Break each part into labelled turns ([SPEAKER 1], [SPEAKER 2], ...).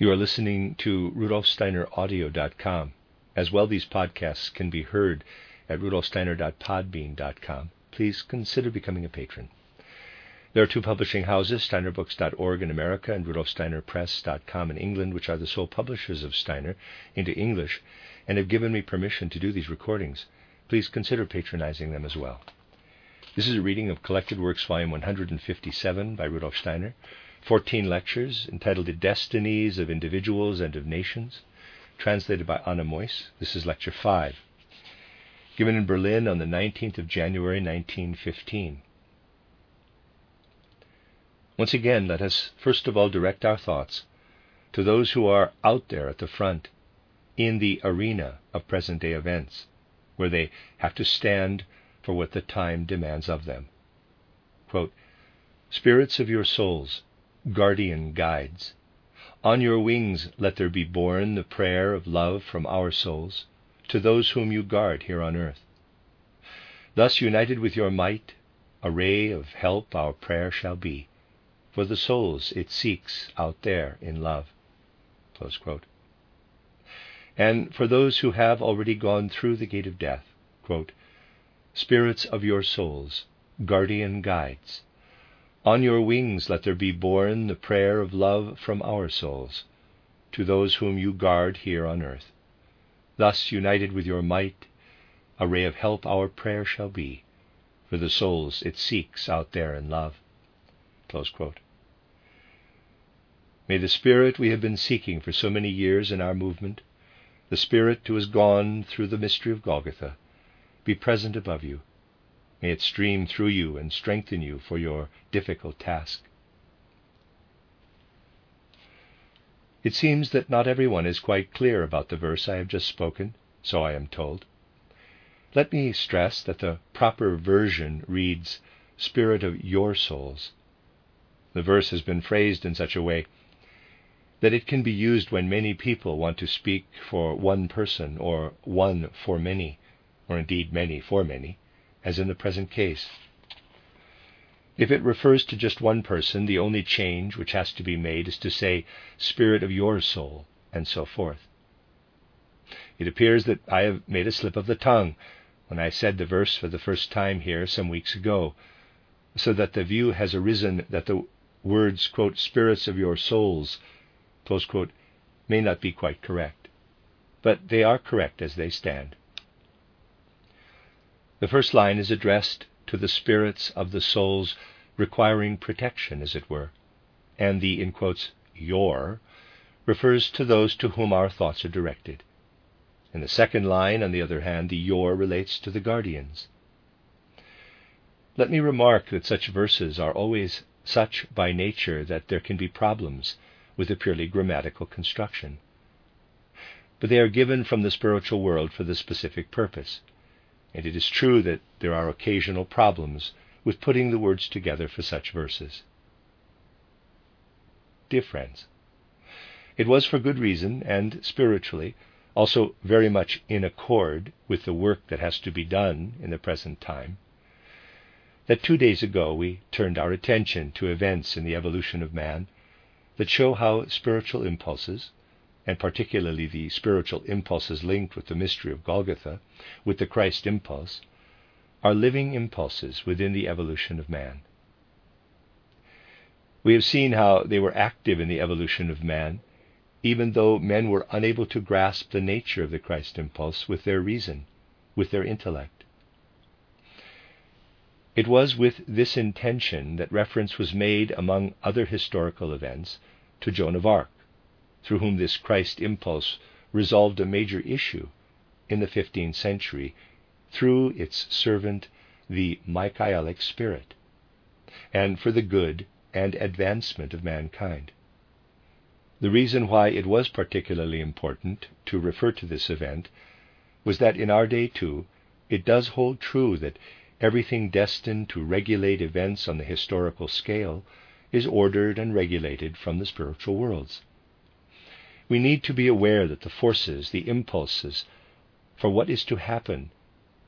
[SPEAKER 1] You are listening to rudolfsteineraudio.com. As well, these podcasts can be heard at rudolfsteiner.podbean.com. Please consider becoming a patron. There are two publishing houses, steinerbooks.org in America and rudolfsteinerpress.com in England, which are the sole publishers of Steiner into English and have given me permission to do these recordings. Please consider patronizing them as well. This is a reading of Collected Works, Volume 157 by Rudolf Steiner, 14 lectures entitled The Destinies of Individuals and of Nations, translated by Anna Meuss. This is Lecture 5, given in Berlin on the 19th of January 1915. Once again, let us first of all direct our thoughts to those who are out there at the front, in the arena of present day events, where they have to stand for what the time demands of them. Quote, Spirits of your souls, guardian guides, on your wings let there be borne the prayer of love from our souls to those whom you guard here on earth. Thus, united with your might, a ray of help our prayer shall be for the souls it seeks out there in love. And for those who have already gone through the gate of death, quote, Spirits of your souls, guardian guides, on your wings let there be borne the prayer of love from our souls to those whom you guard here on earth. Thus, united with your might, a ray of help our prayer shall be for the souls it seeks out there in love. May the Spirit we have been seeking for so many years in our movement, the Spirit who has gone through the mystery of Golgotha, be present above you. May it stream through you and strengthen you for your difficult task. It seems that not everyone is quite clear about the verse I have just spoken, so I am told. Let me stress that the proper version reads, Spirit of your souls, the verse has been phrased in such a way that it can be used when many people want to speak for one person or one for many, or indeed many for many, as in the present case. If it refers to just one person, the only change which has to be made is to say, Spirit of your soul, and so forth. It appears that I have made a slip of the tongue when I said the verse for the first time here some weeks ago, so that the view has arisen that the words, quote, spirits of your souls, quote, may not be quite correct. But they are correct as they stand. The first line is addressed to the spirits of the souls requiring protection, as it were, and the, in quotes, your refers to those to whom our thoughts are directed. In the second line, on the other hand, the your relates to the guardians. Let me remark that such verses are always such by nature that there can be problems with a purely grammatical construction. But they are given from the spiritual world for the specific purpose, and it is true that there are occasional problems with putting the words together for such verses. Dear friends, it was for good reason and spiritually, also very much in accord with the work that has to be done in the present time, that two days ago we turned our attention to events in the evolution of man that show how spiritual impulses, and particularly the spiritual impulses linked with the mystery of Golgotha, with the Christ impulse, are living impulses within the evolution of man. We have seen how they were active in the evolution of man, even though men were unable to grasp the nature of the Christ impulse with their reason, with their intellect. It was with this intention that reference was made, among other historical events, to Joan of Arc, through whom this Christ impulse resolved a major issue in the 15th century through its servant, the Michaelic spirit, and for the good and advancement of mankind. The reason why it was particularly important to refer to this event was that in our day, too, it does hold true that Everything destined to regulate events on the historical scale is ordered and regulated from the spiritual worlds. We need to be aware that the forces, the impulses for what is to happen,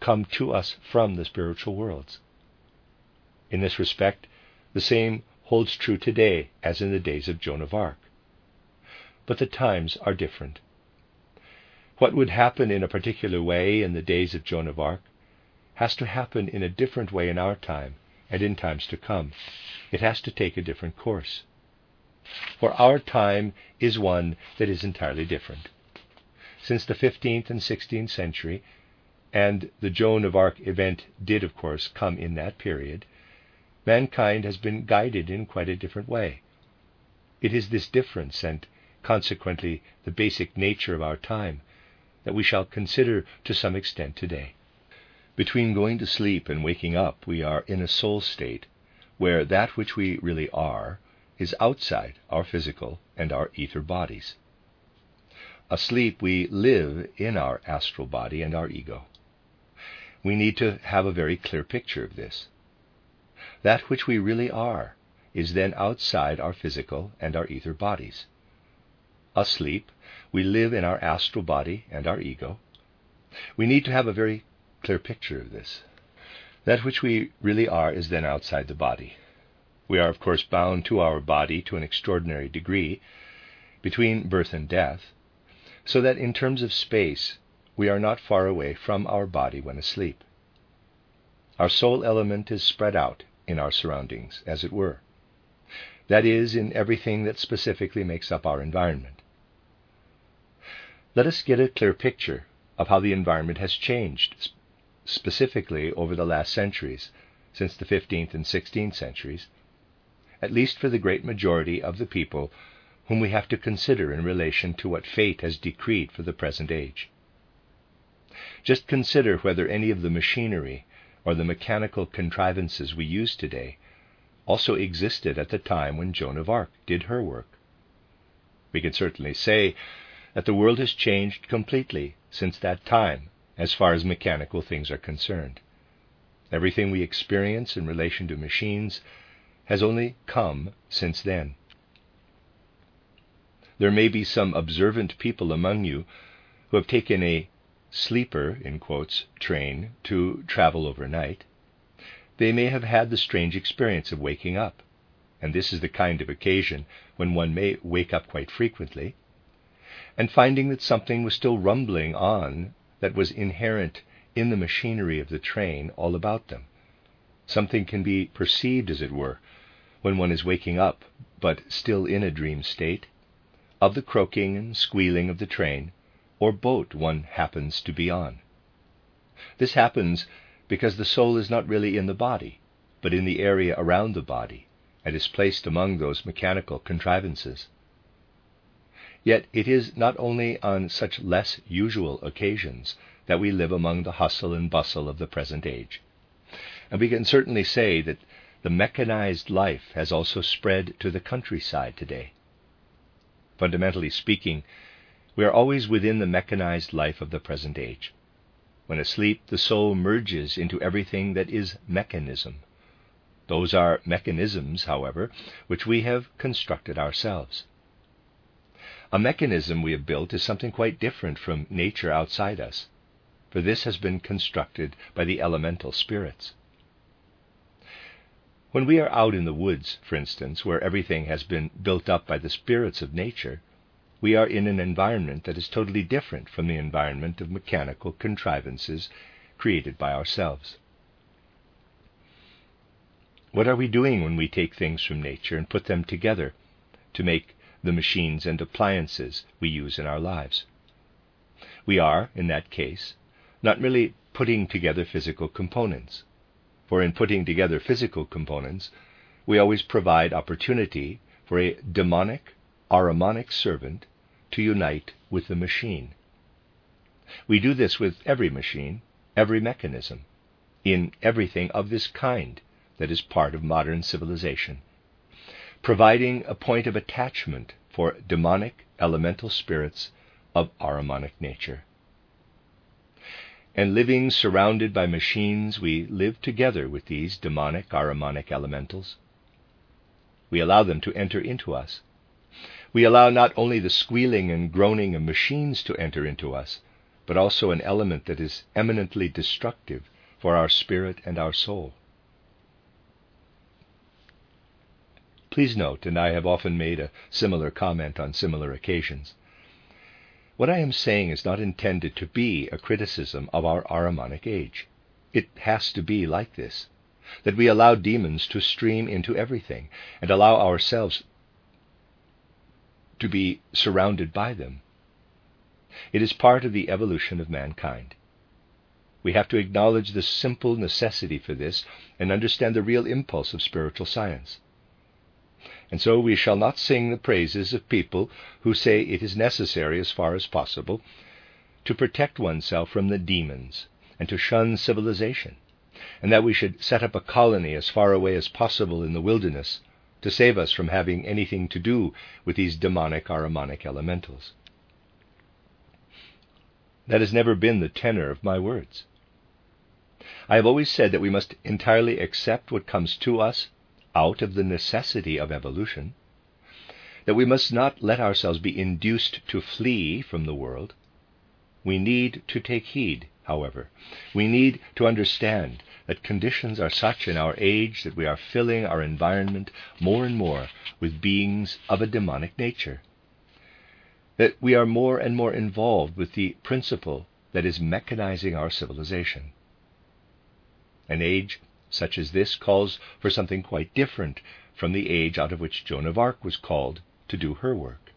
[SPEAKER 1] come to us from the spiritual worlds. In this respect, the same holds true today as in the days of Joan of Arc. but the times are different. What would happen in a particular way in the days of Joan of Arc has to happen in a different way in our time and in times to come. It has to take a different course. For our time is one that is entirely different. Since the 15th and 16th century, and the Joan of Arc event did, of course, come in that period, mankind has been guided in quite a different way. It is this difference, and consequently the basic nature of our time, that we shall consider to some extent today. Between going to sleep and waking up, we are in a soul state where that which we really are is outside our physical and our ether bodies. Asleep, we live in our astral body and our ego. We need to have a very clear picture of this. That which we really are is then outside our physical and our ether bodies. Asleep, we live in our astral body and our ego. We need to have a very clear picture of this. That which we really are is then outside the body. We are, of course, bound to our body to an extraordinary degree between birth and death, so that in terms of space, we are not far away from our body when asleep. Our soul element is spread out in our surroundings, as it were. That is, in everything that specifically makes up our environment. Let us get a clear picture of how the environment has changed, specifically over the last centuries, since the 15th and 16th centuries, at least for the great majority of the people whom we have to consider in relation to what fate has decreed for the present age. Just consider whether any of the machinery or the mechanical contrivances we use today also existed at the time when Joan of Arc did her work. We can certainly say that the world has changed completely since that time as far as mechanical things are concerned. Everything we experience in relation to machines has only come since then. There may be some observant people among you who have taken a sleeper, in quotes, train to travel overnight. They may have had the strange experience of waking up, and this is the kind of occasion when one may wake up quite frequently, and finding that something was still rumbling on that was inherent in the machinery of the train all about them. Something can be perceived, as it were, when one is waking up, but still in a dream state, of the croaking and squealing of the train or boat one happens to be on. This happens because the soul is not really in the body, but in the area around the body, and is placed among those mechanical contrivances. Yet it is not only on such less usual occasions that we live among the hustle and bustle of the present age. And we can certainly say that the mechanized life has also spread to the countryside today. Fundamentally speaking, we are always within the mechanized life of the present age. When asleep, the soul merges into everything that is mechanism. Those are mechanisms, however, which we have constructed ourselves. A mechanism we have built is something quite different from nature outside us, for this has been constructed by the elemental spirits. When we are out in the woods, for instance, where everything has been built up by the spirits of nature, we are in an environment that is totally different from the environment of mechanical contrivances created by ourselves. What are we doing when we take things from nature and put them together to make the machines and appliances we use in our lives? We are, in that case, not merely putting together physical components, for in putting together physical components, we always provide opportunity for a demonic, ahrimanic servant to unite with the machine. We do this with every machine, every mechanism, in everything of this kind that is part of modern civilization, providing a point of attachment for demonic elemental spirits of ahrimanic nature and living surrounded by machines, we live together with these demonic, ahrimanic elementals. We allow them to enter into us. We allow not only the squealing and groaning of machines to enter into us, but also an element that is eminently destructive for our spirit and our soul. Please note, and I have often made a similar comment on similar occasions, what I am saying is not intended to be a criticism of our Ahrimanic age. It has to be like this that we allow demons to stream into everything and allow ourselves to be surrounded by them. It is part of the evolution of mankind. We have to acknowledge the simple necessity for this and understand the real impulse of spiritual science. And so we shall not sing the praises of people who say it is necessary, as far as possible, to protect oneself from the demons and to shun civilization, and that we should set up a colony as far away as possible in the wilderness to save us from having anything to do with these demonic Ahrimanic elementals. That has never been the tenor of my words. I have always said that we must entirely accept what comes to us out of the necessity of evolution, that we must not let ourselves be induced to flee from the world. We need to take heed, however. We need to understand that conditions are such in our age that we are filling our environment more and more with beings of a demonic nature. That we are more and more involved with the principle that is mechanizing our civilization. An age such as this calls for something quite different from the age out of which Joan of Arc was called to do her work.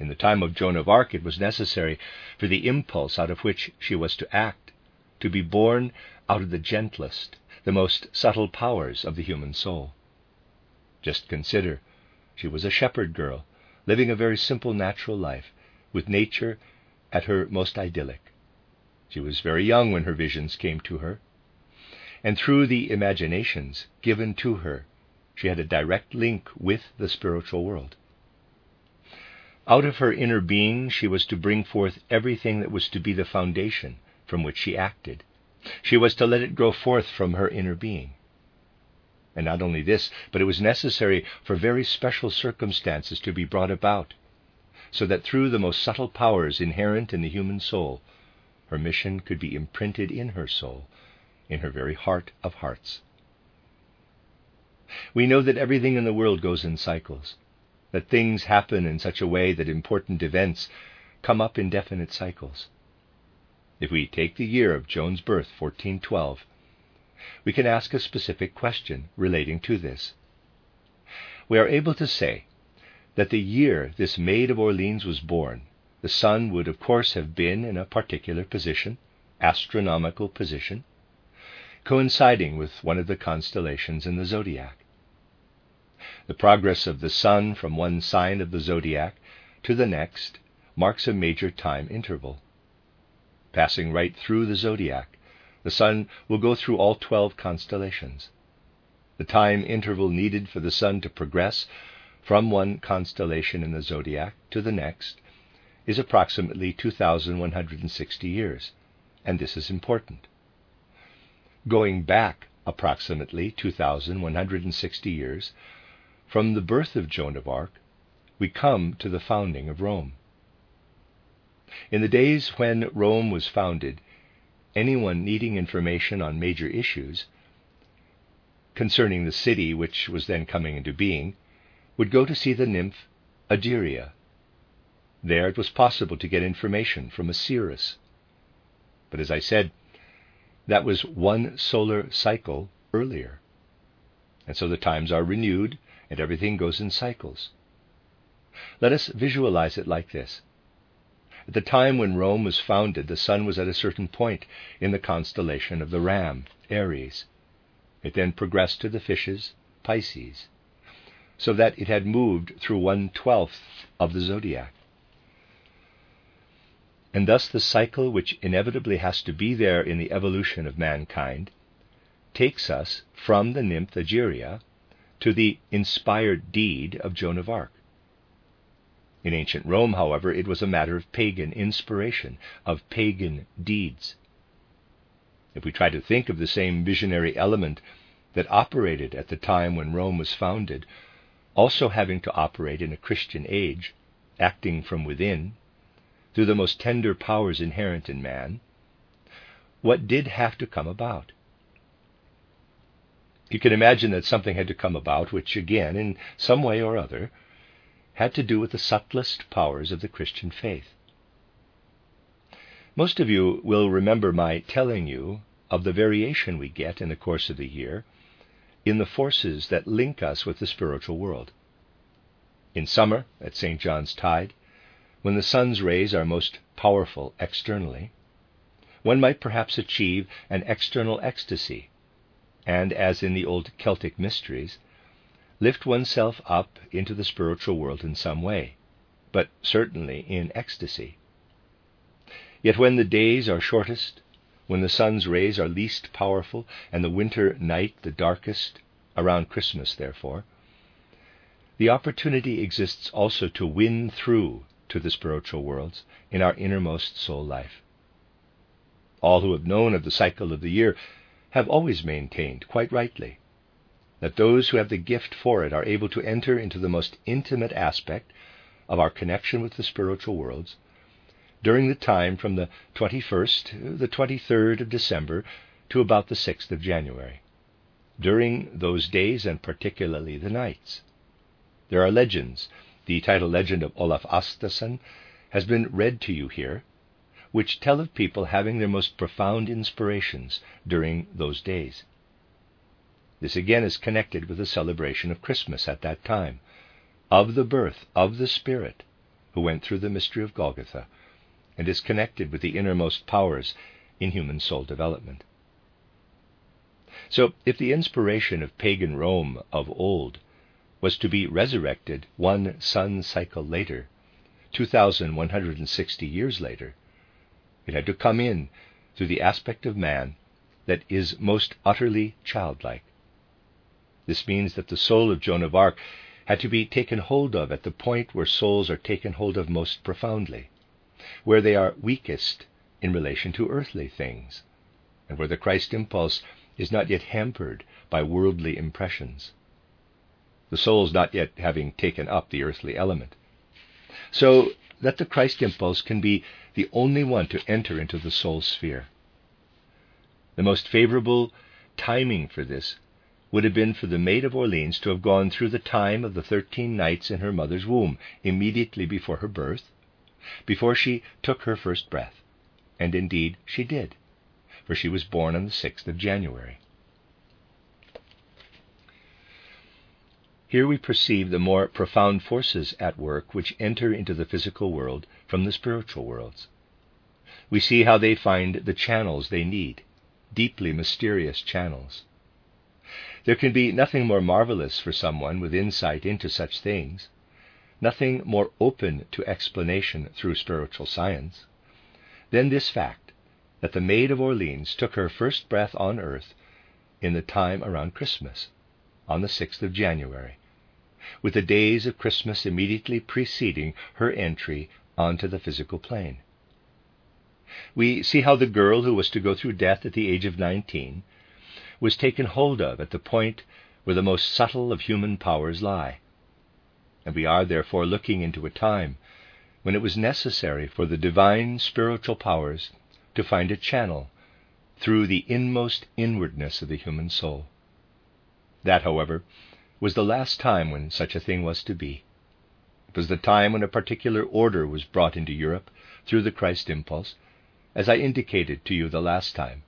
[SPEAKER 1] In the time of Joan of Arc, it was necessary for the impulse out of which she was to act to be born out of the gentlest, the most subtle powers of the human soul. Just consider, she was a shepherd girl, living a very simple natural life, with nature at her most idyllic. She was very young when her visions came to her, and through the imaginations given to her, she had a direct link with the spiritual world. Out of her inner being, she was to bring forth everything that was to be the foundation from which she acted. She was to let it grow forth from her inner being. And not only this, but it was necessary for very special circumstances to be brought about, so that through the most subtle powers inherent in the human soul, her mission could be imprinted in her soul, in her very heart of hearts. We know that everything in the world goes in cycles, that things happen in such a way that important events come up in definite cycles. If we take the year of Joan's birth, 1412, we can ask a specific question relating to this. We are able to say that the year this Maid of Orleans was born, the sun would of course have been in a particular position, astronomical position, coinciding with one of the constellations in the zodiac. The progress of the sun from one sign of the zodiac to the next marks a major time interval passing right through the zodiac. The sun will go through all 12 constellations. The time interval needed for the sun to progress from one constellation in the zodiac to the next is approximately 2,160 years, and this is important. Going back approximately 2,160 years from the birth of Joan of Arc, we come to the founding of Rome. In the days when Rome was founded, anyone needing information on major issues concerning the city which was then coming into being would go to see the nymph Egeria. There it was possible to get information from a seeress. But as I said, that was one solar cycle earlier. And so the times are renewed and everything goes in cycles. Let us visualize it like this at the time when Rome was founded, the sun was at a certain point in the constellation of the Ram, Aries. It then progressed to the fishes, Pisces, so that it had moved through one twelfth of the zodiac. And thus the cycle which inevitably has to be there in the evolution of mankind takes us from the nymph Egeria to the inspired deed of Joan of Arc. In ancient Rome, however, it was a matter of pagan inspiration, of pagan deeds. If we try to think of the same visionary element that operated at the time when Rome was founded, also having to operate in a Christian age, acting from within, through the most tender powers inherent in man, what did have to come about? You can imagine that something had to come about which, again, in some way or other, had to do with the subtlest powers of the Christian faith. Most of you will remember my telling you of the variation we get in the course of the year in the forces that link us with the spiritual world. In summer, at St. John's Tide, when the sun's rays are most powerful externally, one might perhaps achieve an external ecstasy and, as in the old Celtic mysteries, lift oneself up into the spiritual world in some way, but certainly in ecstasy. Yet when the days are shortest, when the sun's rays are least powerful, and the winter night the darkest, around Christmas, therefore, the opportunity exists also to win through to the spiritual worlds in our innermost soul life. All who have known of the cycle of the year have always maintained, quite rightly, that those who have the gift for it are able to enter into the most intimate aspect of our connection with the spiritual worlds during the time from the 21st, the 23rd of December to about the 6th of January, during those days and particularly the nights. There are legends. The title legend of Olaf Asteson has been read to you here, which tell of people having their most profound inspirations during those days. This again is connected with the celebration of Christmas at that time, of the birth of the Spirit who went through the mystery of Golgotha, and is connected with the innermost powers in human soul development. So, if the inspiration of pagan Rome of old was to be resurrected one sun cycle later, 2,160 years later, it had to come in through the aspect of man that is most utterly childlike. This means that the soul of Joan of Arc had to be taken hold of at the point where souls are taken hold of most profoundly, where they are weakest in relation to earthly things, and where the Christ impulse is not yet hampered by worldly impressions, the souls not yet having taken up the earthly element. So that the Christ impulse can be the only one to enter into the soul sphere. The most favorable timing for this would have been for the Maid of Orleans to have gone through the time of the thirteen nights in her mother's womb, immediately before her birth, before she took her first breath. And indeed she did, for she was born on the 6th of January. Here we perceive the more profound forces at work which enter into the physical world from the spiritual worlds. We see how they find the channels they need, deeply mysterious channels. There can be nothing more marvelous for someone with insight into such things, nothing more open to explanation through spiritual science, than this fact that the Maid of Orleans took her first breath on earth in the time around Christmas, on the 6th of January, with the days of Christmas immediately preceding her entry onto the physical plane. We see how the girl who was to go through death at the age of 19 was taken hold of at the point where the most subtle of human powers lie. And we are therefore looking into a time when it was necessary for the divine spiritual powers to find a channel through the inmost inwardness of the human soul. That, however, was the last time when such a thing was to be. It was the time when a particular order was brought into Europe through the Christ impulse, as I indicated to you the last time,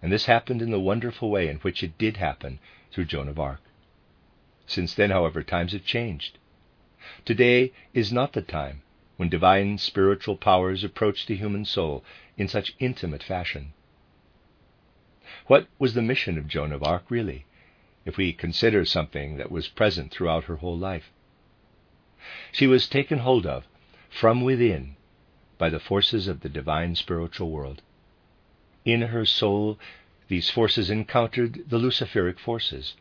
[SPEAKER 1] and this happened in the wonderful way in which it did happen through Joan of Arc. Since then, however, times have changed. Today is not the time when divine spiritual powers approach the human soul in such intimate fashion. What was the mission of Joan of Arc, really? If we consider something that was present throughout her whole life. She was taken hold of from within by the forces of the divine spiritual world. In her soul, these forces encountered the Luciferic forces.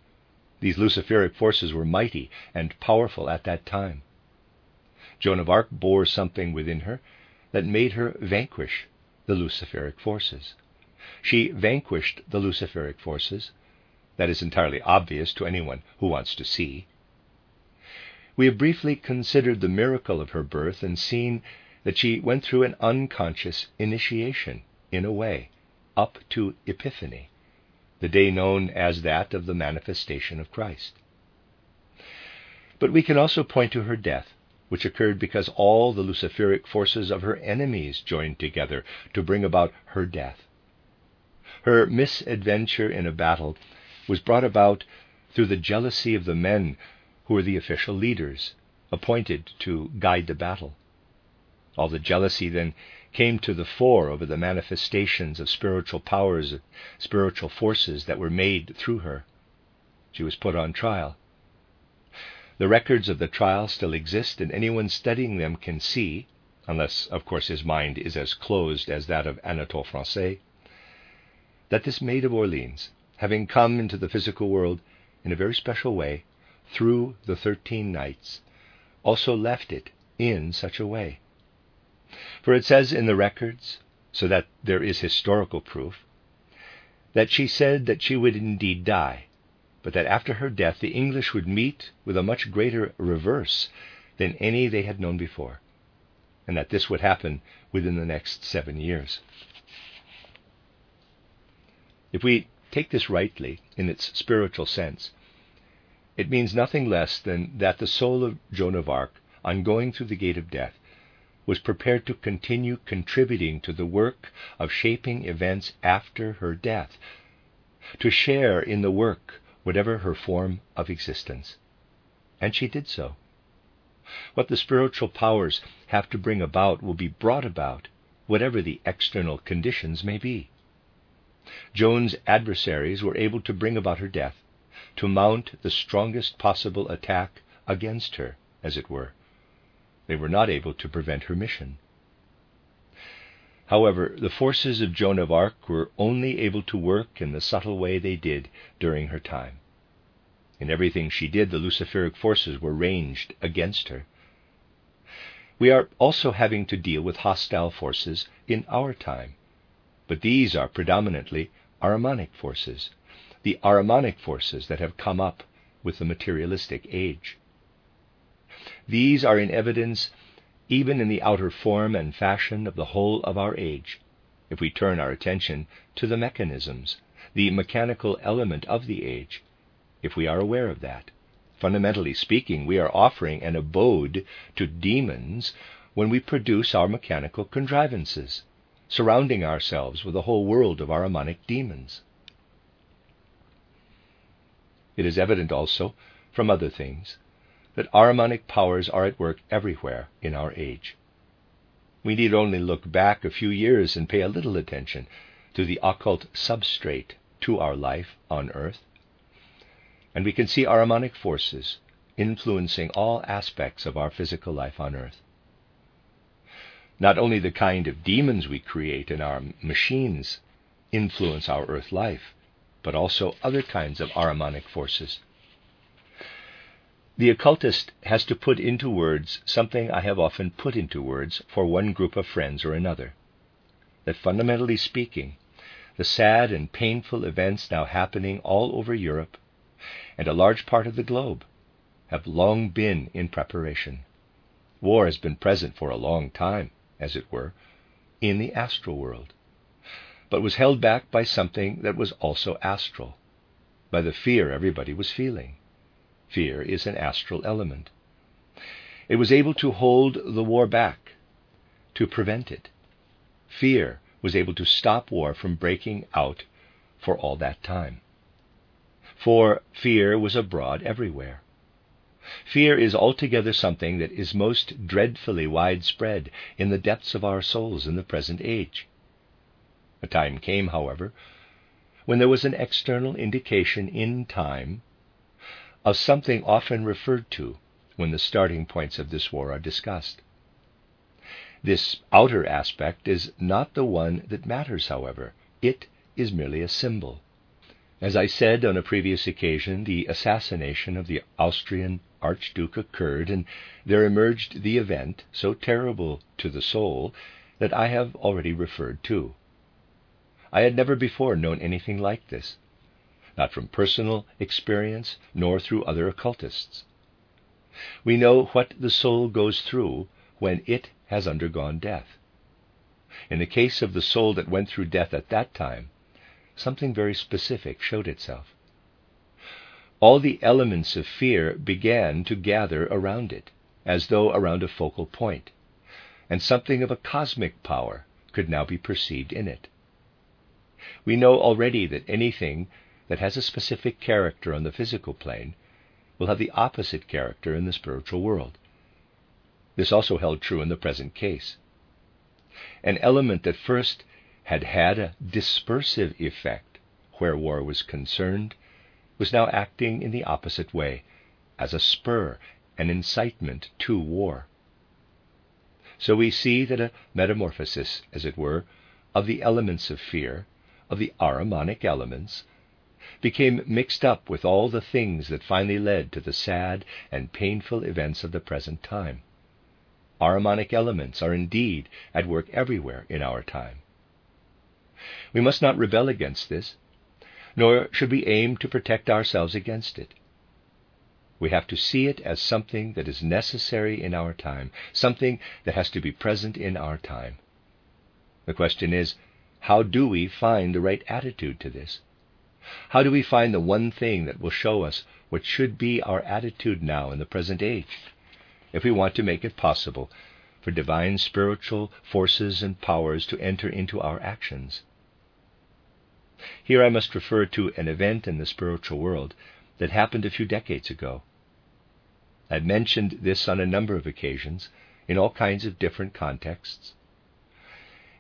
[SPEAKER 1] These Luciferic forces were mighty and powerful at that time. Joan of Arc bore something within her that made her vanquish the Luciferic forces. She vanquished the Luciferic forces that is entirely obvious to anyone who wants to see. We have briefly considered the miracle of her birth and seen that she went through an unconscious initiation, in a way, up to Epiphany, the day known as that of the manifestation of Christ. But we can also point to her death, which occurred because all the Luciferic forces of her enemies joined together to bring about her death. Her misadventure in a battle was brought about through the jealousy of the men who were the official leaders appointed to guide the battle. All the jealousy then came to the fore over the manifestations of spiritual powers, spiritual forces that were made through her. She was put on trial. The records of the trial still exist, and anyone studying them can see, unless, of course, his mind is as closed as that of Anatole France, that this Maid of Orleans, having come into the physical world in a very special way through the thirteen nights, also left it in such a way. For it says in the records, so that there is historical proof, that she said that she would indeed die, but that after her death the English would meet with a much greater reverse than any they had known before, and that this would happen within the next seven years. If we take this rightly in its spiritual sense, it means nothing less than that the soul of Joan of Arc, on going through the gate of death, was prepared to continue contributing to the work of shaping events after her death, to share in the work, whatever her form of existence. And she did so. What the spiritual powers have to bring about will be brought about, whatever the external conditions may be. Joan's adversaries were able to bring about her death, to mount the strongest possible attack against her, as it were, they were not able to prevent her mission. However, the forces of Joan of Arc were only able to work in the subtle way they did during her time. In everything she did, the Luciferic forces were ranged against her. We are also having to deal with hostile forces in our time, but these are predominantly Ahrimanic forces, the Ahrimanic forces that have come up with the materialistic age. These are in evidence even in the outer form and fashion of the whole of our age, if we turn our attention to the mechanisms, the mechanical element of the age, if we are aware of that. Fundamentally speaking, we are offering an abode to demons when we produce our mechanical contrivances, surrounding ourselves with a whole world of Ahrimanic demons. It is evident also from other things that Ahrimanic powers are at work everywhere in our age. We need only look back a few years and pay a little attention to the occult substrate to our life on earth, and we can see Ahrimanic forces influencing all aspects of our physical life on earth. Not only the kind of demons we create in our machines influence our earth life, but also other kinds of Ahrimanic forces. The occultist has to put into words something I have often put into words for one group of friends or another that fundamentally speaking, the sad and painful events now happening all over Europe and a large part of the globe have long been in preparation. War has been present for a long time, as it were, in the astral world, but was held back by something that was also astral, by the fear everybody was feeling. Fear is an astral element. It was able to hold the war back, to prevent it. Fear was able to stop war from breaking out for all that time. For fear was abroad everywhere. Fear is altogether something that is most dreadfully widespread in the depths of our souls in the present age. A time came, however, when there was an external indication in time of something often referred to when the starting points of this war are discussed. This outer aspect is not the one that matters, however. It is merely a symbol. As I said on a previous occasion, the assassination of the Austrian Archduke occurred, and there emerged the event, so terrible to the soul, that I have already referred to. I had never before known anything like this not from personal experience nor through other occultists. We know what the soul goes through when it has undergone death. In the case of the soul that went through death at that time, something very specific showed itself. All the elements of fear began to gather around it, as though around a focal point, and something of a cosmic power could now be perceived in it. We know already that anything that has a specific character on the physical plane will have the opposite character in the spiritual world. This also held true in the present case. An element that first had had a dispersive effect where war was concerned was now acting in the opposite way, as a spur, an incitement to war. So we see that a metamorphosis, as it were, of the elements of fear, of the ahrimanic elements, became mixed up with all the things that finally led to the sad and painful events of the present time. Ahrimanic elements are indeed at work everywhere in our time. We must not rebel against this, nor should we aim to protect ourselves against it. We have to see it as something that is necessary in our time, something that has to be present in our time. The question is, how do we find the right attitude to this? How do we find the one thing that will show us what should be our attitude now in the present age? if we want to make it possible for divine spiritual forces and powers to enter into our actions. Here I must refer to an event in the spiritual world that happened a few decades ago. I've mentioned this on a number of occasions in all kinds of different contexts.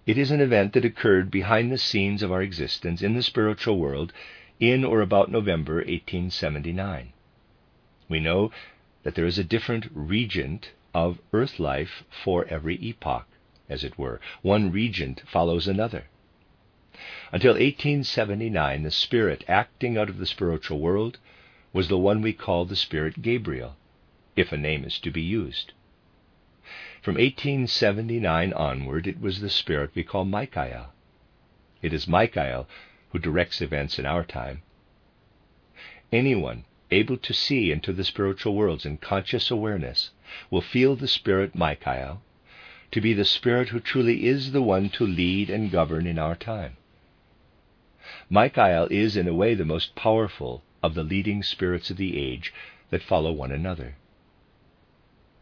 [SPEAKER 1] It is an event that occurred behind the scenes of our existence in the spiritual world in or about November 1879. We know that there is a different regent of earth life for every epoch, as it were. One regent follows another. Until 1879, the spirit acting out of the spiritual world was the one we call the spirit Gabriel, if a name is to be used. From 1879 onward, it was the spirit we call Michael. It is Michael who directs events in our time. Anyone able to see into the spiritual worlds in conscious awareness, will feel the Spirit Michael to be the Spirit who truly is the one to lead and govern in our time. Michael is, in a way, the most powerful of the leading spirits of the age that follow one another.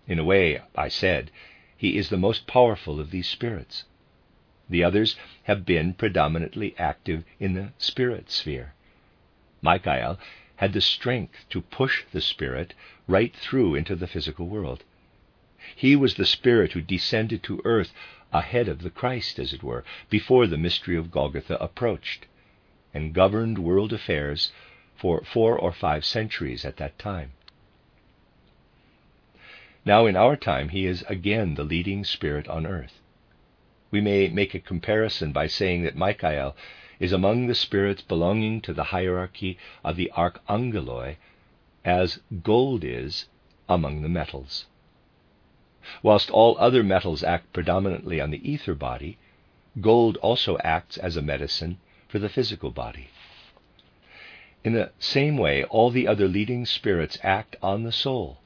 [SPEAKER 1] In a way, I said, he is the most powerful of these spirits. The others have been predominantly active in the spirit sphere. Michael had the strength to push the Spirit right through into the physical world. He was the Spirit who descended to earth ahead of the Christ, as it were, before the mystery of Golgotha approached, and governed world affairs for four or five centuries at that time. Now, in our time, he is again the leading spirit on earth. We may make a comparison by saying that Michael is among the spirits belonging to the hierarchy of the archangeloi, as gold is among the metals. Whilst all other metals act predominantly on the ether body, gold also acts as a medicine for the physical body. In the same way, all the other leading spirits act on the soul,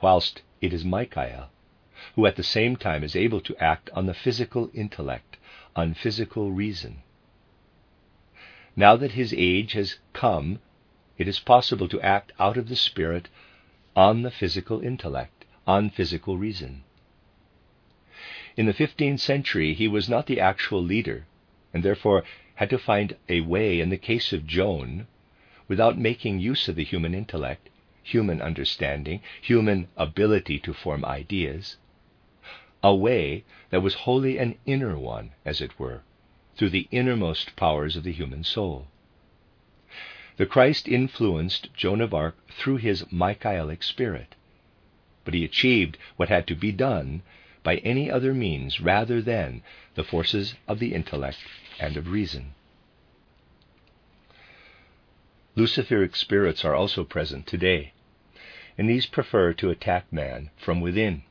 [SPEAKER 1] whilst it is Michael who at the same time is able to act on the physical intellect, on physical reason. Now that his age has come, it is possible to act out of the Spirit on the physical intellect, on physical reason. In the 15th century, he was not the actual leader, and therefore had to find a way, in the case of Joan, without making use of the human intellect, human understanding, human ability to form ideas, a way that was wholly an inner one, as it were, through the innermost powers of the human soul. The Christ influenced Joan of Arc through his Michaelic spirit, but he achieved what had to be done by any other means rather than the forces of the intellect and of reason. Luciferic spirits are also present today, and these prefer to attack man from within.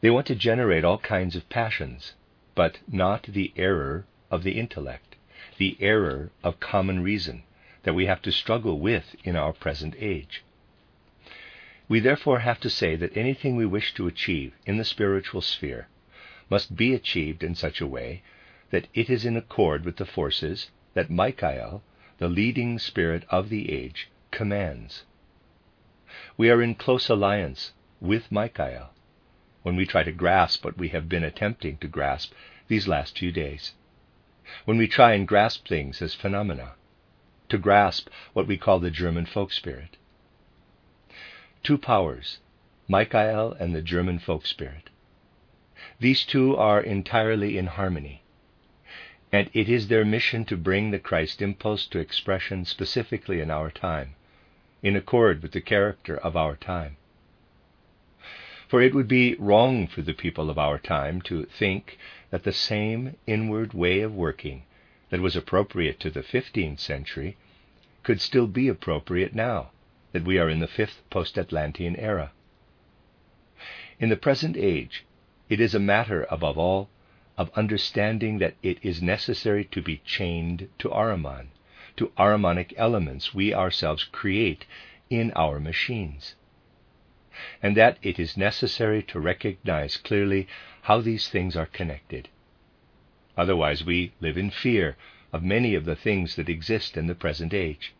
[SPEAKER 1] They want to generate all kinds of passions, but not the error of the intellect, the error of common reason that we have to struggle with in our present age. We therefore have to say that anything we wish to achieve in the spiritual sphere must be achieved in such a way that it is in accord with the forces that Michael, the leading spirit of the age, commands. We are in close alliance with Michael when we try to grasp what we have been attempting to grasp these last few days, when we try and grasp things as phenomena, to grasp what we call the German folk spirit. Two powers, Michael and the German folk spirit. These two are entirely in harmony, and it is their mission to bring the Christ impulse to expression specifically in our time, in accord with the character of our time. For it would be wrong for the people of our time to think that the same inward way of working that was appropriate to the 15th century could still be appropriate now that we are in the fifth post Atlantean era. In the present age, it is a matter, above all, of understanding that it is necessary to be chained to Ahriman, to Ahrimanic elements we ourselves create in our machines and that it is necessary to recognize clearly how these things are connected. Otherwise, we live in fear of many of the things that exist in the present age.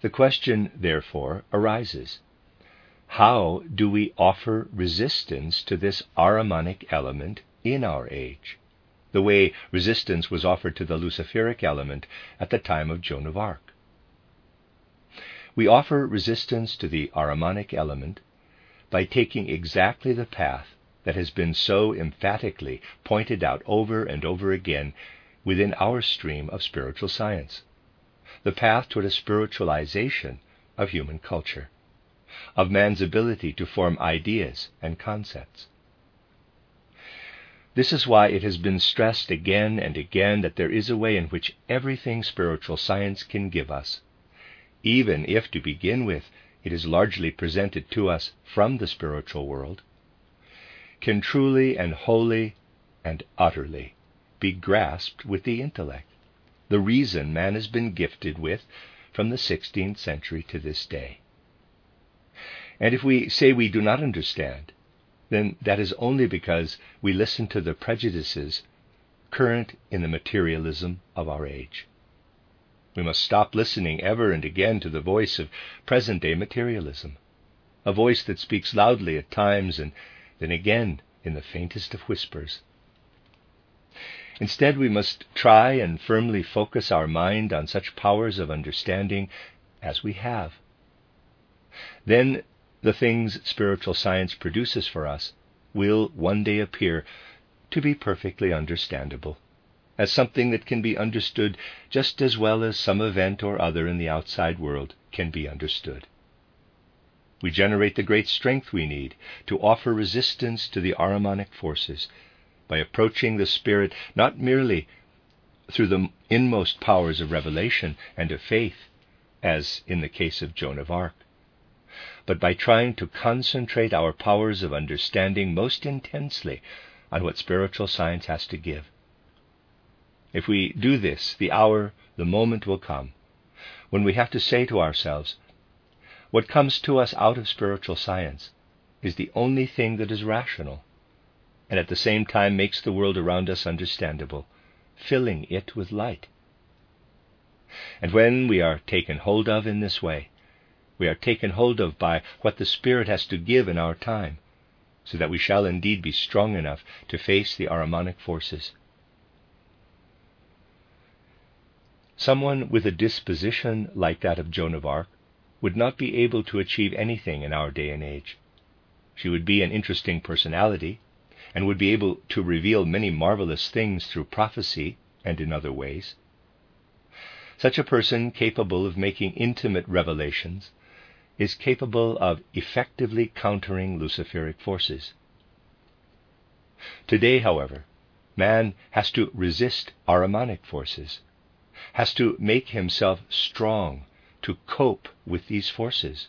[SPEAKER 1] The question, therefore, arises how do we offer resistance to this Ahrimanic element in our age, the way resistance was offered to the Luciferic element at the time of Joan of Arc? We offer resistance to the Ahrimanic element by taking exactly the path that has been so emphatically pointed out over and over again within our stream of spiritual science the path toward a spiritualization of human culture, of man's ability to form ideas and concepts. This is why it has been stressed again and again that there is a way in which everything spiritual science can give us even if to begin with it is largely presented to us from the spiritual world, can truly and wholly and utterly be grasped with the intellect, the reason man has been gifted with from the 16th century to this day. And if we say we do not understand, then that is only because we listen to the prejudices current in the materialism of our age. We must stop listening ever and again to the voice of present day materialism, a voice that speaks loudly at times and then again in the faintest of whispers. Instead, we must try and firmly focus our mind on such powers of understanding as we have. Then the things spiritual science produces for us will one day appear to be perfectly understandable as something that can be understood just as well as some event or other in the outside world can be understood. We generate the great strength we need to offer resistance to the Ahrimanic forces by approaching the Spirit not merely through the inmost powers of revelation and of faith, as in the case of Joan of Arc, but by trying to concentrate our powers of understanding most intensely on what spiritual science has to give. If we do this, the hour, the moment will come when we have to say to ourselves, what comes to us out of spiritual science is the only thing that is rational, and at the same time makes the world around us understandable, filling it with light. And when we are taken hold of in this way, we are taken hold of by what the Spirit has to give in our time, so that we shall indeed be strong enough to face the Ahrimanic forces. Someone with a disposition like that of Joan of Arc would not be able to achieve anything in our day and age. She would be an interesting personality and would be able to reveal many marvelous things through prophecy and in other ways. Such a person, capable of making intimate revelations, is capable of effectively countering Luciferic forces. Today, however, man has to resist Ahrimanic forces has to make himself strong to cope with these forces,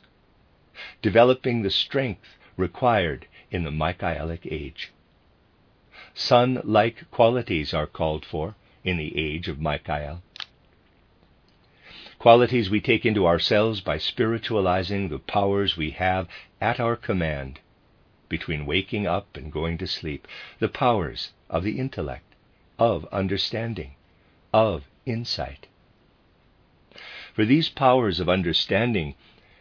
[SPEAKER 1] developing the strength required in the Michaelic age. Sun like qualities are called for in the age of Michael. Qualities we take into ourselves by spiritualizing the powers we have at our command between waking up and going to sleep, the powers of the intellect, of understanding of insight. For these powers of understanding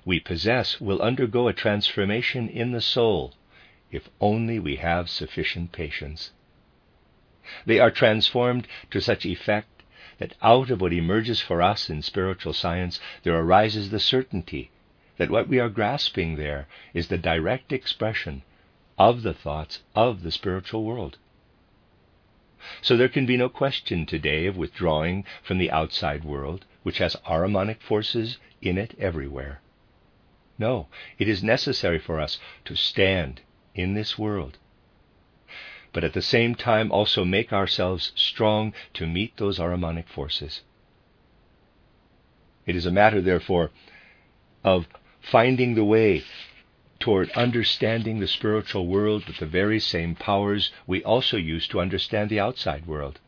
[SPEAKER 1] we possess will undergo a transformation in the soul if only we have sufficient patience. They are transformed to such effect that out of what emerges for us in spiritual science there arises the certainty that what we are grasping there is the direct expression of the thoughts of the spiritual world. So there can be no question today of withdrawing from the outside world, which has Ahrimanic forces in it everywhere. No, it is necessary for us to stand in this world, but at the same time also make ourselves strong to meet those Ahrimanic forces. It is a matter, therefore, of finding the way toward understanding the spiritual world with the very same powers we also use to understand the outside world.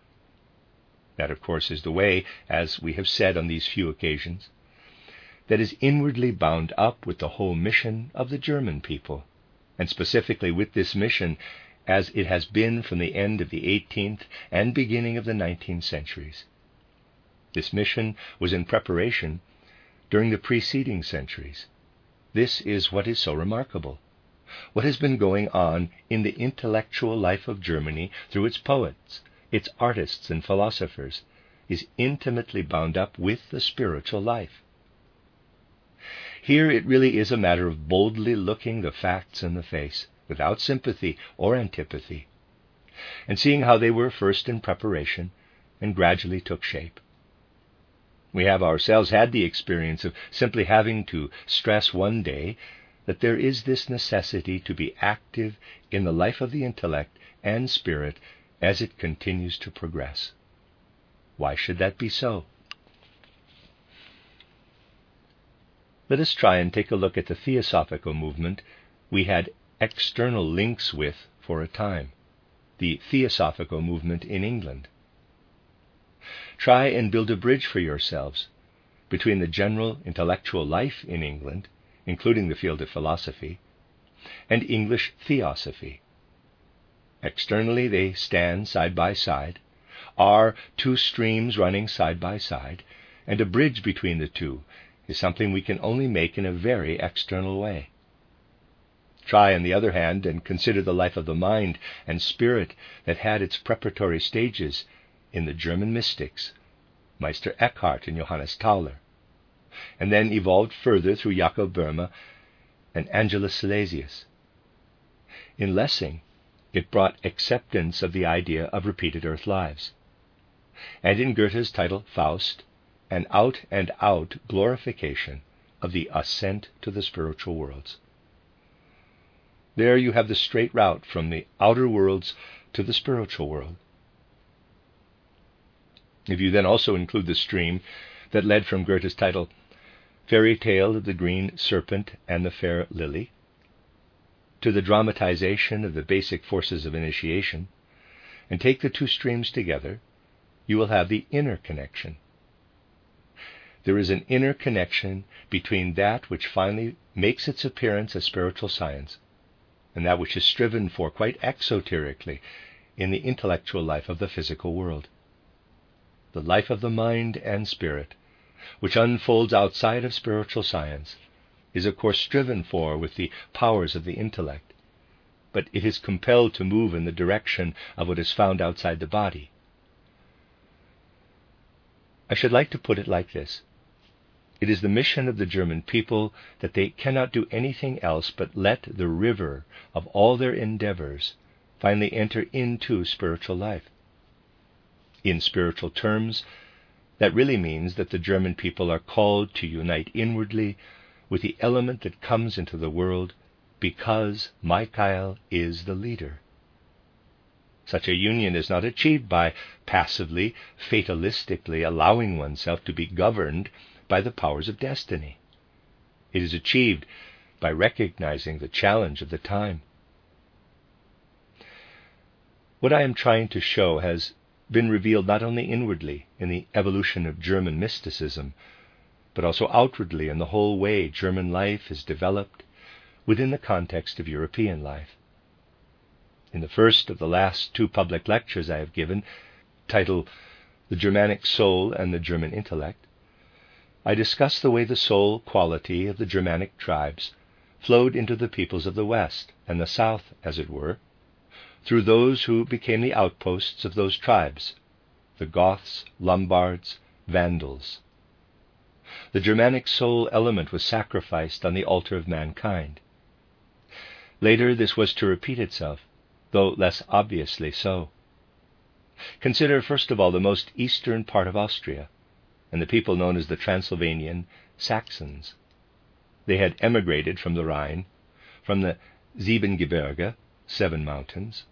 [SPEAKER 1] That, of course, is the way, as we have said on these few occasions, that is inwardly bound up with the whole mission of the German people, and specifically with this mission as it has been from the end of the 18th and beginning of the 19th centuries. This mission was in preparation during the preceding centuries this is what is so remarkable. What has been going on in the intellectual life of Germany through its poets, its artists, and philosophers is intimately bound up with the spiritual life. Here it really is a matter of boldly looking the facts in the face, without sympathy or antipathy, and seeing how they were first in preparation and gradually took shape. We have ourselves had the experience of simply having to stress one day that there is this necessity to be active in the life of the intellect and spirit as it continues to progress. Why should that be so? Let us try and take a look at the theosophical movement we had external links with for a time, the theosophical movement in England. Try and build a bridge for yourselves between the general intellectual life in England, including the field of philosophy, and English theosophy. Externally, they stand side by side, are two streams running side by side, and a bridge between the two is something we can only make in a very external way. Try, on the other hand, and consider the life of the mind and spirit that had its preparatory stages in the German mystics, Meister Eckhart and Johannes Tauler, and then evolved further through Jakob Böhme and Angelus Silesius. In Lessing, it brought acceptance of the idea of repeated earth lives. And in Goethe's title Faust, an out and out glorification of the ascent to the spiritual worlds. There you have the straight route from the outer worlds to the spiritual world. If you then also include the stream that led from Goethe's title, Fairy Tale of the Green Serpent and the Fair Lily, to the dramatization of the basic forces of initiation, and take the two streams together, you will have the inner connection. There is an inner connection between that which finally makes its appearance as spiritual science and that which is striven for quite exoterically in the intellectual life of the physical world the life of the mind and spirit, which unfolds outside of spiritual science, is of course striven for with the powers of the intellect, but it is compelled to move in the direction of what is found outside the body. I should like to put it like this. It is the mission of the German people that they cannot do anything else but let the river of all their endeavors finally enter into spiritual life. In spiritual terms, that really means that the German people are called to unite inwardly with the element that comes into the world because Michael is the leader. Such a union is not achieved by passively, fatalistically allowing oneself to be governed by the powers of destiny. It is achieved by recognizing the challenge of the time. What I am trying to show has been revealed not only inwardly in the evolution of German mysticism, but also outwardly in the whole way German life is developed within the context of European life. In the first of the last two public lectures I have given, titled the Germanic soul and the German intellect, I discuss the way the soul quality of the Germanic tribes flowed into the peoples of the West and the South, as it were, through those who became the outposts of those tribes the Goths, Lombards, Vandals. The Germanic soul element was sacrificed on the altar of mankind. Later, this was to repeat itself, though less obviously so. Consider, first of all, the most eastern part of Austria and the people known as the Transylvanian Saxons. They had emigrated from the Rhine, from the Siebengebirge, seven mountains.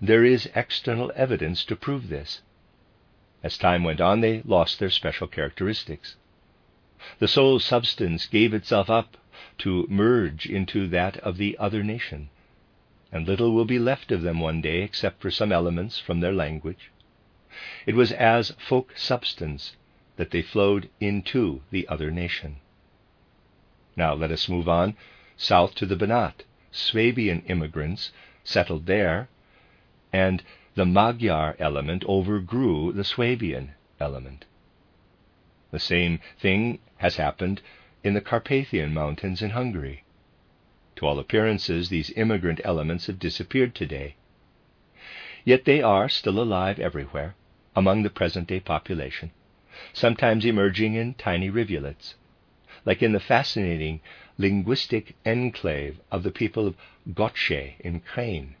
[SPEAKER 1] There is external evidence to prove this. As time went on, they lost their special characteristics. The soul substance gave itself up to merge into that of the other nation, and little will be left of them one day except for some elements from their language. It was as folk substance that they flowed into the other nation. Now let us move on south to the Banat. Swabian immigrants settled there, and the Magyar element overgrew the Swabian element. The same thing has happened in the Carpathian Mountains in Hungary. To all appearances, these immigrant elements have disappeared today. Yet they are still alive everywhere among the present day population, sometimes emerging in tiny rivulets, like in the fascinating linguistic enclave of the people of Gottschee in Krain,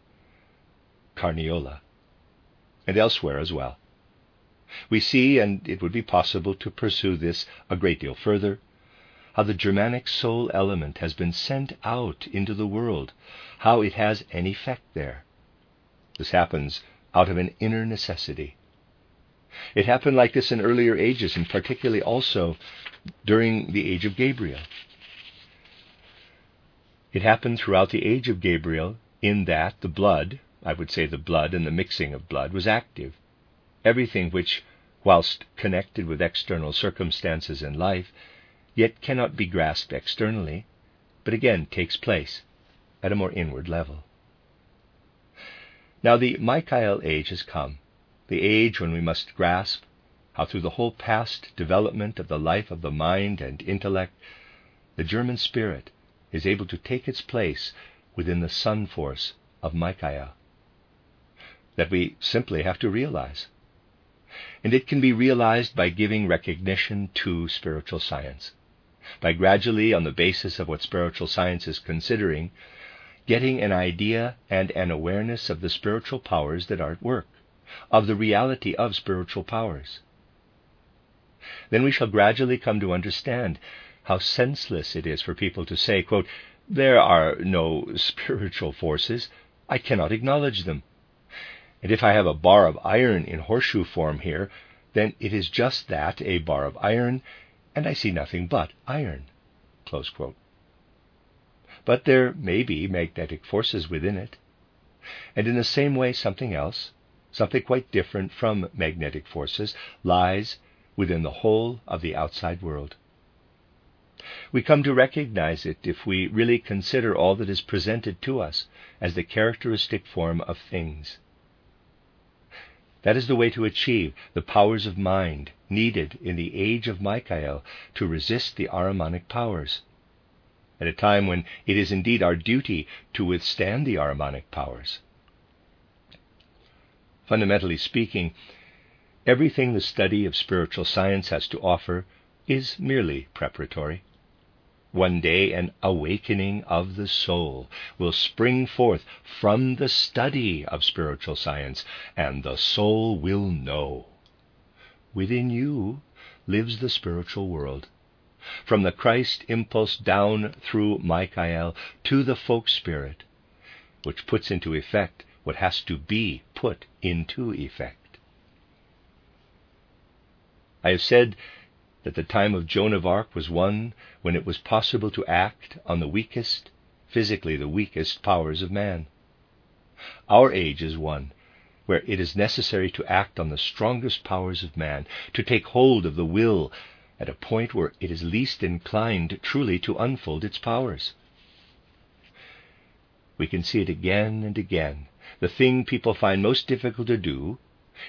[SPEAKER 1] Carniola, and elsewhere as well. We see, and it would be possible to pursue this a great deal further, how the Germanic soul element has been sent out into the world, how it has an effect there. This happens out of an inner necessity. It happened like this in earlier ages, and particularly also during the age of Gabriel. It happened throughout the age of Gabriel in that the blood, I would say the blood and the mixing of blood, was active. Everything which, whilst connected with external circumstances in life, yet cannot be grasped externally, but again takes place at a more inward level. Now the Michael age has come, the age when we must grasp how through the whole past development of the life of the mind and intellect, the German spirit is able to take its place within the sun force of Michael. That we simply have to realize. And it can be realized by giving recognition to spiritual science, by gradually, on the basis of what spiritual science is considering, getting an idea and an awareness of the spiritual powers that are at work, of the reality of spiritual powers. Then we shall gradually come to understand how senseless it is for people to say, quote, There are no spiritual forces. I cannot acknowledge them. And if I have a bar of iron in horseshoe form here, then it is just that, a bar of iron, and I see nothing but iron. But there may be magnetic forces within it. And in the same way, something else, something quite different from magnetic forces, lies within the whole of the outside world. We come to recognize it if we really consider all that is presented to us as the characteristic form of things. That is the way to achieve the powers of mind needed in the age of Michael to resist the Ahrimanic powers, at a time when it is indeed our duty to withstand the Ahrimanic powers. Fundamentally speaking, everything the study of spiritual science has to offer is merely preparatory. One day an awakening of the soul will spring forth from the study of spiritual science, and the soul will know. Within you lives the spiritual world. From the Christ impulse down through Michael to the folk spirit, which puts into effect what has to be put into effect. I have said that the time of Joan of Arc was one when it was possible to act on the weakest, physically the weakest powers of man. Our age is one where it is necessary to act on the strongest powers of man, to take hold of the will at a point where it is least inclined truly to unfold its powers. We can see it again and again. The thing people find most difficult to do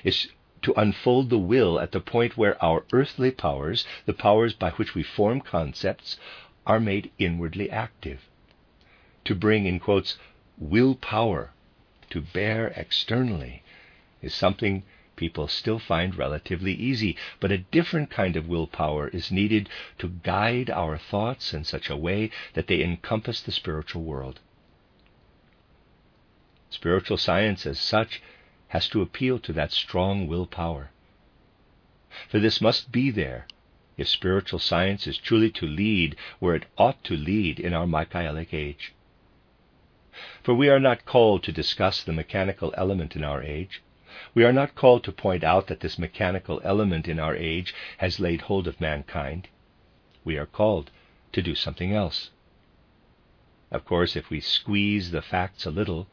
[SPEAKER 1] is to unfold the will at the point where our earthly powers, the powers by which we form concepts, are made inwardly active. To bring, in quotes, will power to bear externally is something people still find relatively easy, but a different kind of willpower is needed to guide our thoughts in such a way that they encompass the spiritual world. Spiritual science, as such, has to appeal to that strong willpower. For this must be there if spiritual science is truly to lead where it ought to lead in our Michaelic age. For we are not called to discuss the mechanical element in our age. We are not called to point out that this mechanical element in our age has laid hold of mankind. We are called to do something else. Of course, if we squeeze the facts a little,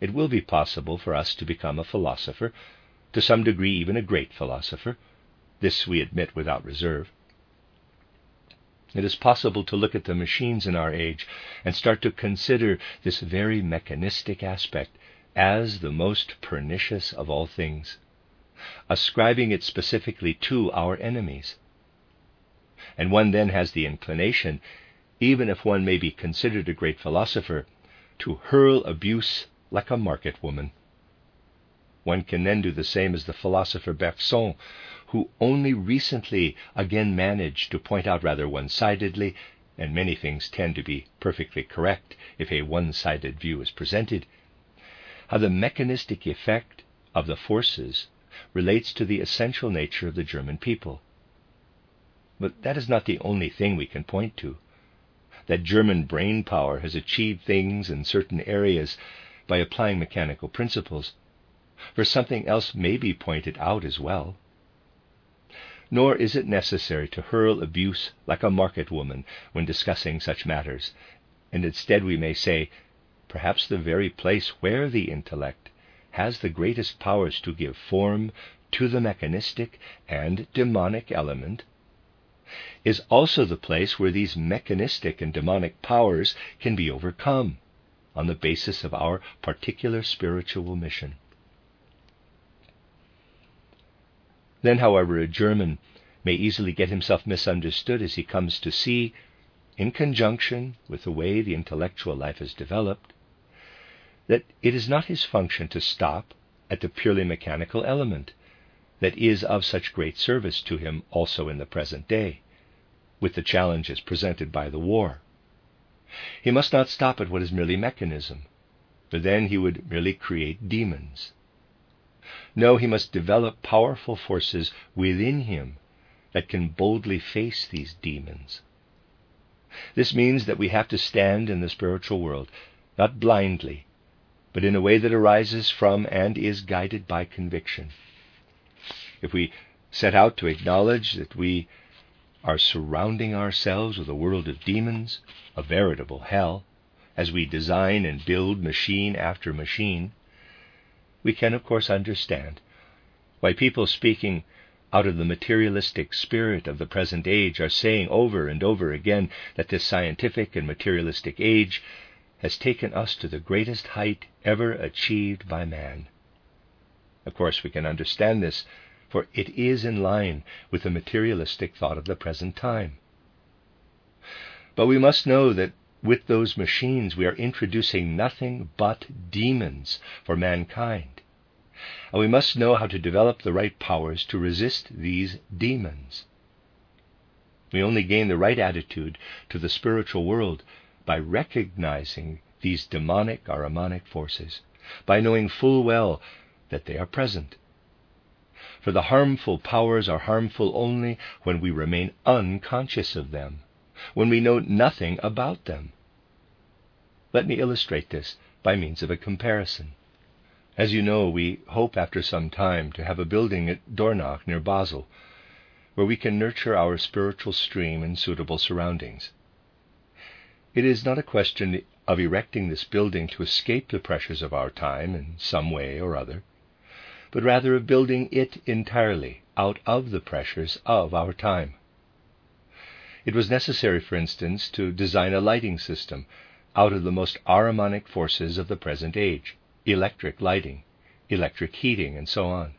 [SPEAKER 1] it will be possible for us to become a philosopher, to some degree even a great philosopher. This we admit without reserve. It is possible to look at the machines in our age and start to consider this very mechanistic aspect as the most pernicious of all things, ascribing it specifically to our enemies. And one then has the inclination, even if one may be considered a great philosopher, to hurl abuse like a market woman. One can then do the same as the philosopher Bergson, who only recently again managed to point out rather one sidedly, and many things tend to be perfectly correct if a one sided view is presented, how the mechanistic effect of the forces relates to the essential nature of the German people. But that is not the only thing we can point to. That German brain power has achieved things in certain areas by applying mechanical principles, for something else may be pointed out as well. Nor is it necessary to hurl abuse like a market woman when discussing such matters, and instead we may say, perhaps the very place where the intellect has the greatest powers to give form to the mechanistic and demonic element, is also the place where these mechanistic and demonic powers can be overcome on the basis of our particular spiritual mission. Then, however, a German may easily get himself misunderstood as he comes to see, in conjunction with the way the intellectual life is developed, that it is not his function to stop at the purely mechanical element that is of such great service to him also in the present day, with the challenges presented by the war. He must not stop at what is merely mechanism, for then he would merely create demons. No, he must develop powerful forces within him that can boldly face these demons. This means that we have to stand in the spiritual world, not blindly, but in a way that arises from and is guided by conviction. If we set out to acknowledge that we are surrounding ourselves with a world of demons, a veritable hell, as we design and build machine after machine, we can, of course, understand why people speaking out of the materialistic spirit of the present age are saying over and over again that this scientific and materialistic age has taken us to the greatest height ever achieved by man. Of course, we can understand this for it is in line with the materialistic thought of the present time. But we must know that with those machines we are introducing nothing but demons for mankind. And we must know how to develop the right powers to resist these demons. We only gain the right attitude to the spiritual world by recognizing these demonic Ahrimanic forces, by knowing full well that they are present for the harmful powers are harmful only when we remain unconscious of them, when we know nothing about them. Let me illustrate this by means of a comparison. As you know, we hope after some time to have a building at Dornach near Basel, where we can nurture our spiritual stream in suitable surroundings. It is not a question of erecting this building to escape the pressures of our time in some way or other but rather of building it entirely out of the pressures of our time. It was necessary, for instance, to design a lighting system out of the most Ahrimanic forces of the present age electric lighting, electric heating, and so on.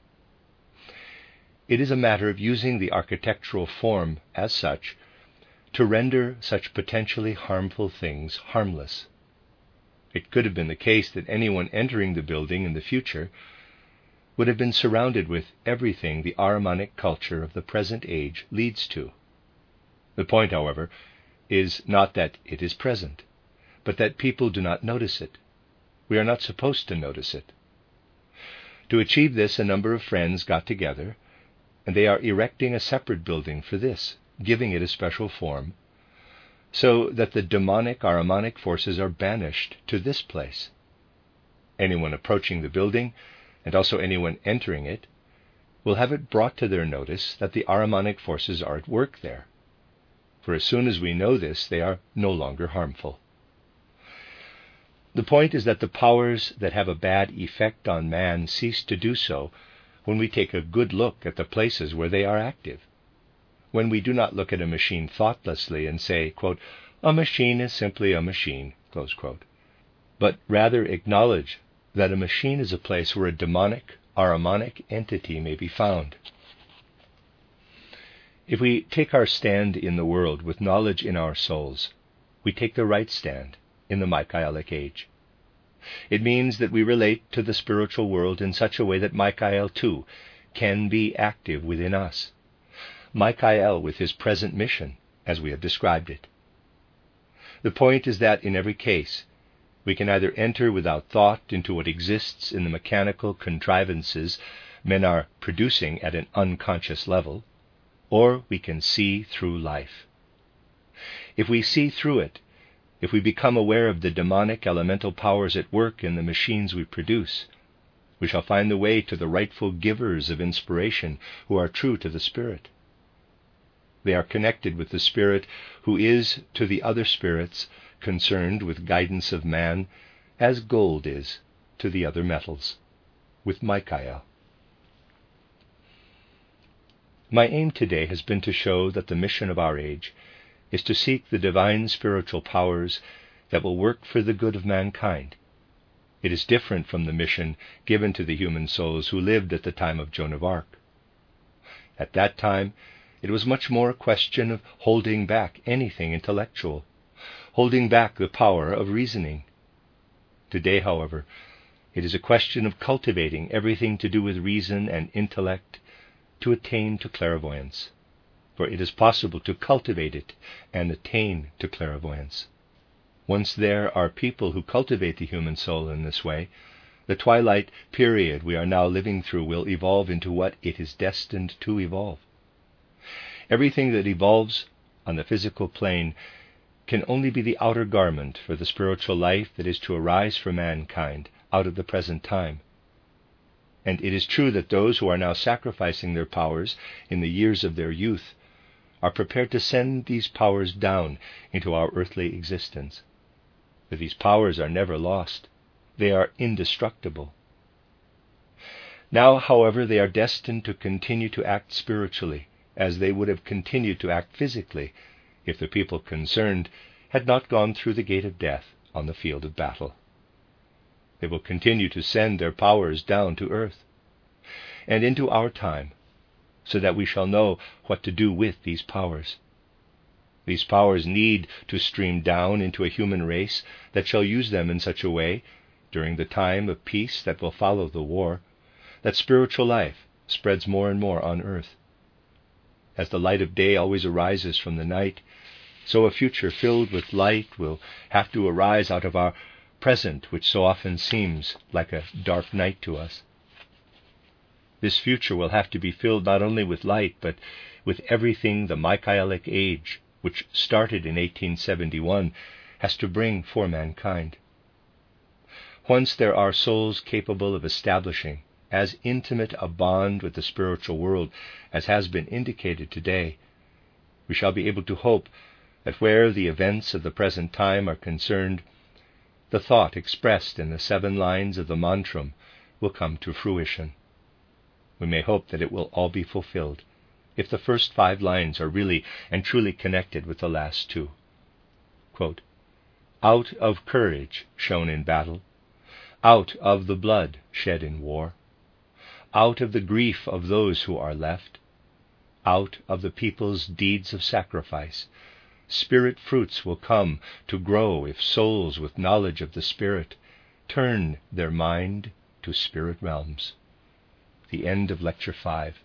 [SPEAKER 1] it is a matter of using the architectural form as such to render such potentially harmful things harmless. It could have been the case that anyone entering the building in the future would have been surrounded with everything the Ahrimanic culture of the present age leads to. The point, however, is not that it is present, but that people do not notice it. We are not supposed to notice it. To achieve this, a number of friends got together, and they are erecting a separate building for this, giving it a special form, so that the demonic Ahrimanic forces are banished to this place. Anyone approaching the building, and also anyone entering it, will have it brought to their notice that the Ahrimanic forces are at work there. For as soon as we know this, they are no longer harmful. The point is that the powers that have a bad effect on man cease to do so when we take a good look at the places where they are active. When we do not look at a machine thoughtlessly and say, quote, a machine is simply a machine, but rather acknowledge that a machine is a place where a demonic, Ahrimanic entity may be found. If we take our stand in the world with knowledge in our souls, we take the right stand in the Michaelic age. It means that we relate to the spiritual world in such a way that Michael, too, can be active within us. Michael with his present mission, as we have described it. The point is that in every case, we can either enter without thought into what exists in the mechanical contrivances men are producing at an unconscious level, or we can see through life. If we see through it, if we become aware of the demonic elemental powers at work in the machines we produce, we shall find the way to the rightful givers of inspiration who are true to the Spirit. They are connected with the Spirit who is to the other spirits concerned with guidance of man as gold is to the other metals, with Michael. My aim today has been to show that the mission of our age is to seek the divine spiritual powers that will work for the good of mankind. It is different from the mission given to the human souls who lived at the time of Joan of Arc. At that time, it was much more a question of holding back anything intellectual, holding back the power of reasoning. Today, however, it is a question of cultivating everything to do with reason and intellect to attain to clairvoyance for it is possible to cultivate it and attain to clairvoyance. Once there are people who cultivate the human soul in this way, the twilight period we are now living through will evolve into what it is destined to evolve. Everything that evolves on the physical plane can only be the outer garment for the spiritual life that is to arise for mankind out of the present time. And it is true that those who are now sacrificing their powers in the years of their youth are prepared to send these powers down into our earthly existence. But these powers are never lost, they are indestructible. Now, however, they are destined to continue to act spiritually, as they would have continued to act physically if the people concerned had not gone through the gate of death on the field of battle. They will continue to send their powers down to earth and into our time so that we shall know what to do with these powers. These powers need to stream down into a human race that shall use them in such a way, during the time of peace that will follow the war, that spiritual life spreads more and more on earth. As the light of day always arises from the night, so a future filled with light will have to arise out of our present, which so often seems like a dark night to us. This future will have to be filled not only with light, but with everything the Michaelic age, which started in 1871, has to bring for mankind. Once there are souls capable of establishing as intimate a bond with the spiritual world as has been indicated today, we shall be able to hope that where the events of the present time are concerned, the thought expressed in the seven lines of the mantram will come to fruition we may hope that it will all be fulfilled if the first five lines are really and truly connected with the last two. Quote, out of courage shown in battle, out of the blood shed in war, out of the grief of those who are left, out of the people's deeds of sacrifice, Spirit fruits will come to grow if souls with knowledge of the Spirit turn their mind to spirit realms. The end of Lecture 5.